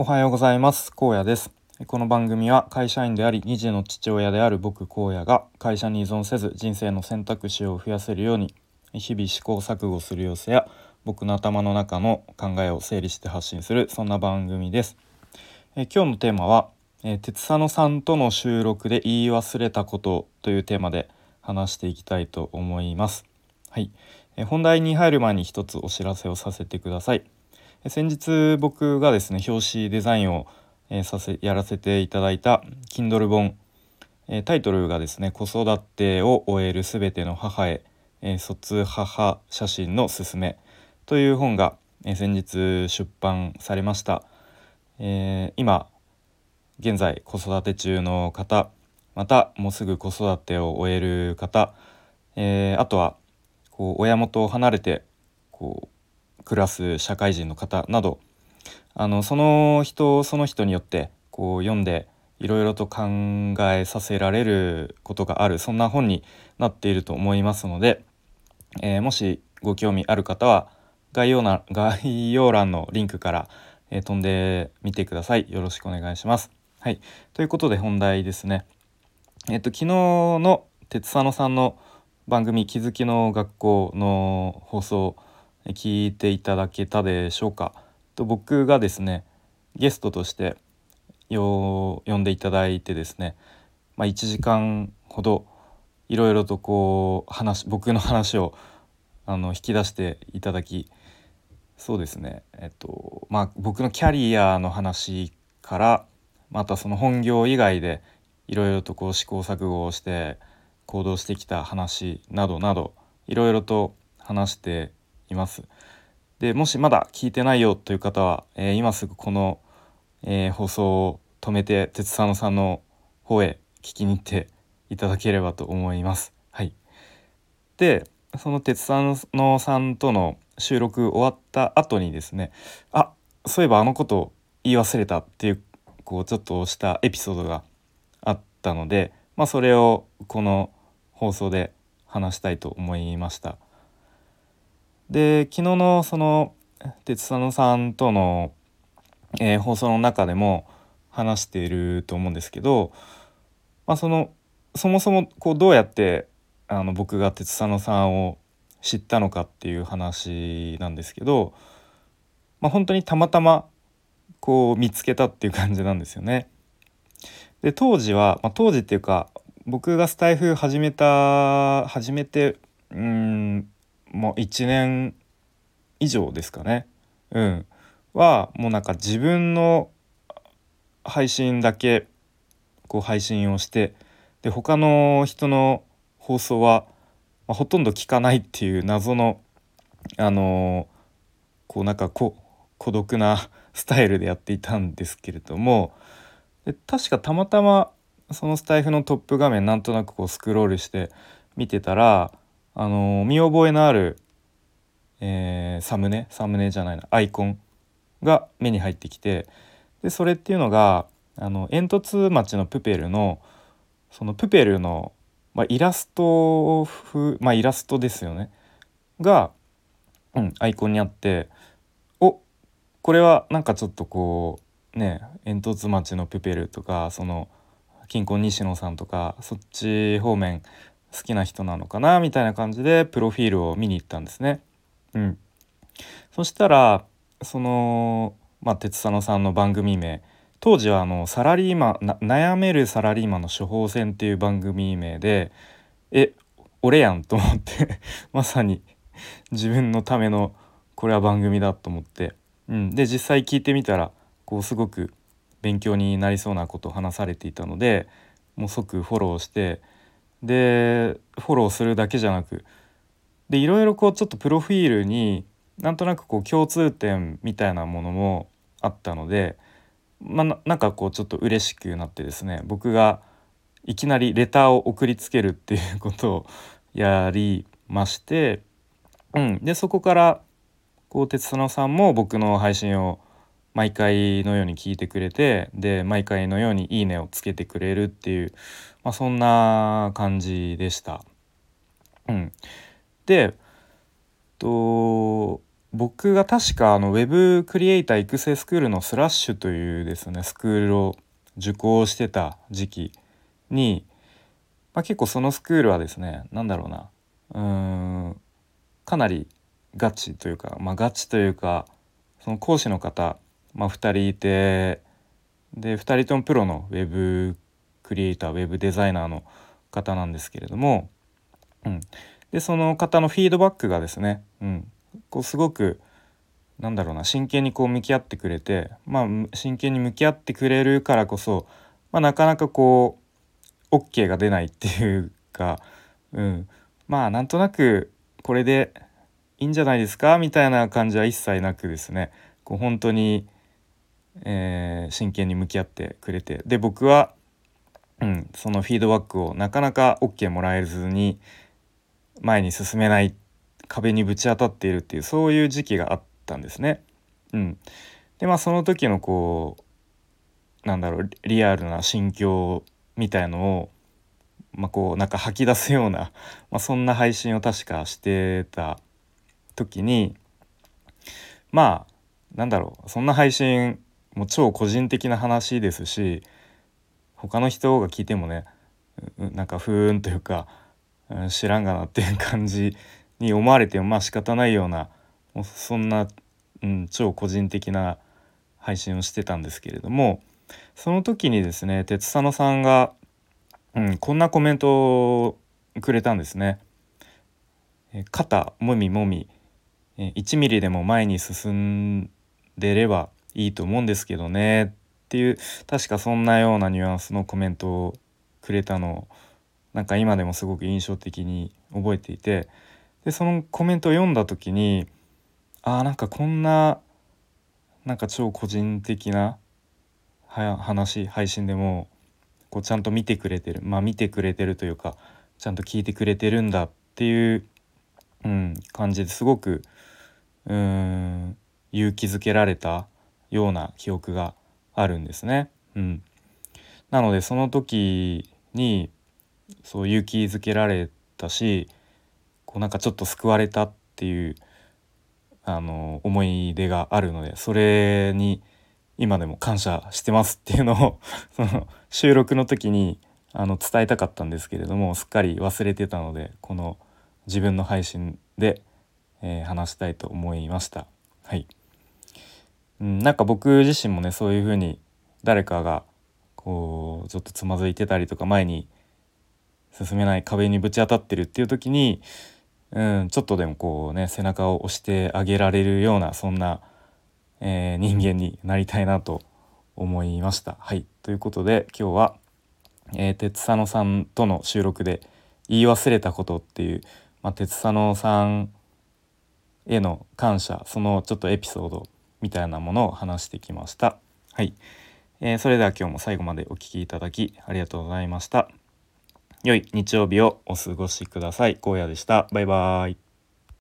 おはようございます。高野です。この番組は会社員であり2児の父親である僕荒野が会社に依存せず人生の選択肢を増やせるように日々試行錯誤する様子や僕の頭の中の考えを整理して発信するそんな番組です。え今日のテーマはえ鉄佐野さんとの収録で言い忘れたことというテーマで話していきたいと思います。はい。え本題に入る前に一つお知らせをさせてください。先日僕がですね表紙デザインを、させやらせていただいた Kindle 本、タイトルがですね「子育てを終えるすべての母へ、卒母写真のすすめ」という本が、先日出版されました、え今現在子育て中の方またもうすぐ子育てを終える方、えあとはこう親元を離れてこう暮らす社会人の方などあのその人その人によってこう読んでいろいろと考えさせられることがあるそんな本になっていると思いますので、えー、もしご興味ある方は概要な概要欄のリンクから、えー、飛んでみてください。よろしくお願いします。はい、ということで本題ですね。えっ、と昨日の鉄佐野さんの番組「気づきの学校」の放送聞いていただけたでしょうか。と僕がですねゲストとして呼んでいただいてですね、まあ、1時間ほどいろいろとこう話僕の話をあの引き出していただきそうですねえっとまあ僕のキャリアの話からまたその本業以外でいろいろとこう試行錯誤をして行動してきた話などなどいろいろと話しています。でもしまだ聞いてないよという方は、えー、今すぐこの、えー、放送を止めて鉄佐野さんの方へ聞きに行っていただければと思います。はい、でその鉄佐野さんとの収録終わった後にですねあそういえばあのこと言い忘れたっていうこうちょっとしたエピソードがあったので、まあ、それをこの放送で話したいと思いました。で昨日のその鉄佐野さんとの、えー、放送の中でも話していると思うんですけど、まあ、そのそもそもこうどうやってあの僕が鉄佐野さんを知ったのかっていう話なんですけど、まあ、本当にたまたまこう見つけたっていう感じなんですよね。で当時は、まあ、当時っていうか僕がスタイフ始めた始めてうんもう1年以上ですかね。うん。はもうなんか自分の配信だけこう配信をしてで他の人の放送は、ほとんど聞かないっていう謎のあのー、こうなんかこ孤独なスタイルでやっていたんですけれどもで確かたまたまそのスタイフのトップ画面なんとなくこうスクロールして見てたらあの見覚えのある、えー、サムネ？サムネじゃないな。アイコン？が目に入ってきてでそれっていうのがあの煙突町のプペルのそのプペルの、まあ、イラスト風まあイラストですよね。が、うん、アイコンにあっておこれはなんかちょっとこうね煙突町のプペルとかその金婚西野さんとかそっち方面好きな人なのかなみたいな感じでプロフィールを見に行ったんですね。うん、そしたらその、まあ、鉄佐野さんの番組名。当時はあのサラリーマン悩めるサラリーマンの処方箋っていう番組名でえ俺やんと思って まさに自分のためのこれは番組だと思って、うん、で実際聞いてみたらこうすごく勉強になりそうなことを話されていたのでもう即フォローしてでフォローするだけじゃなくでいろいろこうちょっとプロフィールになんとなくこう共通点みたいなものもあったので、まあ、なんかこうちょっと嬉しくなってですね僕がいきなりレターを送りつけるっていうことをやりまして、うん、でそこからこう鉄野さんも僕の配信を毎回のように聞いてくれてで毎回のように「いいね」をつけてくれるっていう、まあ、そんな感じでした。うん、でと僕が確かあのウェブクリエイター育成スクールのスラッシュというですねスクールを受講してた時期に、まあ、結構そのスクールはですね何だろうなうーんかなりガチというか、まあ、ガチというかその講師の方、まあ、2人いてで2人ともプロのウェブクリエイターウェブデザイナーの方なんですけれども、うん、でその方のフィードバックがですね、うん、こうすごくなんだろうな真剣にこう向き合ってくれてまあ真剣に向き合ってくれるからこそ、まあ、なかなかこう OK が出ないっていうか、うん、まあなんとなくこれでいいんじゃないですかみたいな感じは一切なくですねこう本当に、えー、真剣に向き合ってくれてで僕は、うん、そのフィードバックをなかなか OK もらえずに前に進めない壁にぶち当たっているっていうそういう時期があったんですね。うん、でまあその時のこうなんだろうリアルな心境みたいのを、まあ、こうなんか吐き出すような、まあ、そんな配信を確かしてた時にまあなんだろうそんな配信もう超個人的な話ですし他の人が聞いてもねなんかふーんというか知らんがなっていう感じに思われてもまあ仕方ないようなそんな、うん、超個人的な配信をしてたんですけれどもその時にですね鉄佐野さんが、うん、こんなコメントをくれたんですね。肩もみもみ1ミリでも前に進んでればいいと思うんですけどね。っていう確かそんなようなニュアンスのコメントをくれたのをなんか今でもすごく印象的に覚えていて。でそのコメントを読んだ時にああんかこんななんか超個人的な話配信でもこうちゃんと見てくれてるまあ見てくれてるというかちゃんと聞いてくれてるんだっていう、うん、感じですごくうん勇気づけられたような記憶があるんですね。うん、なのでその時にそう勇気づけられたしこうなんかちょっと救われたっていうあの思い出があるのでそれに今でも感謝してますっていうのを その収録の時にあの伝えたかったんですけれどもすっかり忘れてたのでこの自分の配信で、えー、話したいと思いました。はい、うん、なんか僕自身もねそういう風に誰かがこうちょっとつまずいてたりとか前に進めない壁にぶち当たってるっていう時にうん、ちょっとでもこうね背中を押してあげられるようなそんな、えー、人間になりたいなと思いました。はいということで今日は、えー、鉄佐野さんとの収録で言い忘れたことっていう、まあ、鉄佐野さんへの感謝そのちょっとエピソードみたいなものを話してきました。はい、えー、それでは今日も最後までお聴きいただきありがとうございました。良い日曜日をお過ごしください。荒野でした。バイバーイ。